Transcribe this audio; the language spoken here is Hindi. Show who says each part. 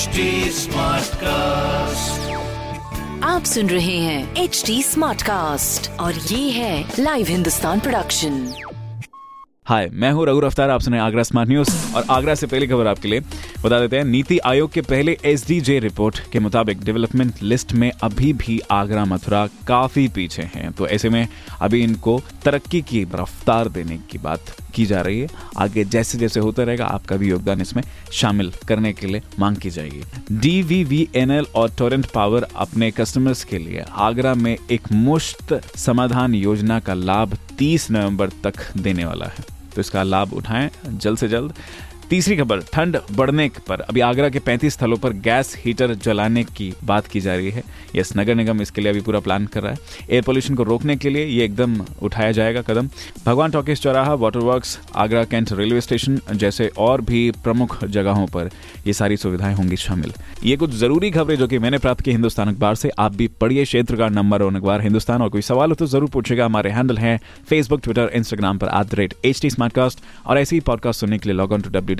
Speaker 1: HD कास्ट
Speaker 2: आप सुन रहे हैं एच डी स्मार्ट कास्ट और ये है लाइव हिंदुस्तान प्रोडक्शन
Speaker 3: हाय मैं हूँ रघु अफ्तार आप सुने आगरा स्मार्ट न्यूज़ और आगरा से पहली खबर आपके लिए। बता देते हैं, नीति आयोग के पहले एसडीजे रिपोर्ट के मुताबिक डेवलपमेंट लिस्ट में अभी भी आगरा, मथुरा काफ़ी पीछे हैं। तो ऐसे में अभी इनको तरक्की की रफ्तार देने की बात की जा रही है। आगे जैसे जैसे होता रहेगा, आपका भी योगदान इसमें शामिल करने के लिए मांग की जाएगी। डीवीवीएनएल और टोरेंट पावर अपने कस्टमर्स के लिए आगरा में एक मुश्त समाधान योजना का लाभ 30 नवंबर तक देने वाला है। तो इसका लाभ उठाएँ जल्द से जल्द। तीसरी खबर, ठंड बढ़ने पर। अभी आगरा के 35 स्थलों पर गैस हीटर जलाने की बात की जा रही है। यस, नगर निगम इसके लिए अभी पूरा प्लान कर रहा है। एयर पोल्यूशन को रोकने के लिए ये एकदम उठाया जाएगा कदम। भगवान टॉकीज चौराहा water works Agra cantt railway station जैसे और भी प्रमुख जगहों पर ये सारी सुविधाएँ होंगी शामिल। ये कुछ ज़रूरी खबरें जो कि मैंने प्राप्त की हिंदुस्तान अखबार से। आप भी पढ़िए क्षेत्र का नंबर और अखबार हिंदुस्तान। और कोई सवाल हो तो ज़रूर पूछेगा। हमारे हैंडल है फेसबुक ट्विटर इंस्टाग्राम पर at the rate H T और ऐसे पॉडकास्ट सुनने के लिए लॉग ऑन टू डब्ल्यू